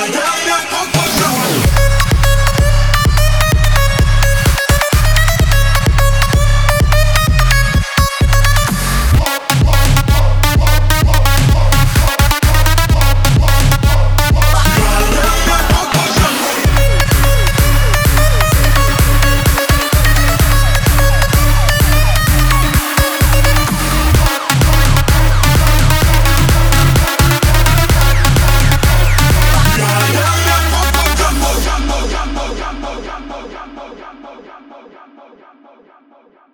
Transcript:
I am not Jumbo, Jumbo,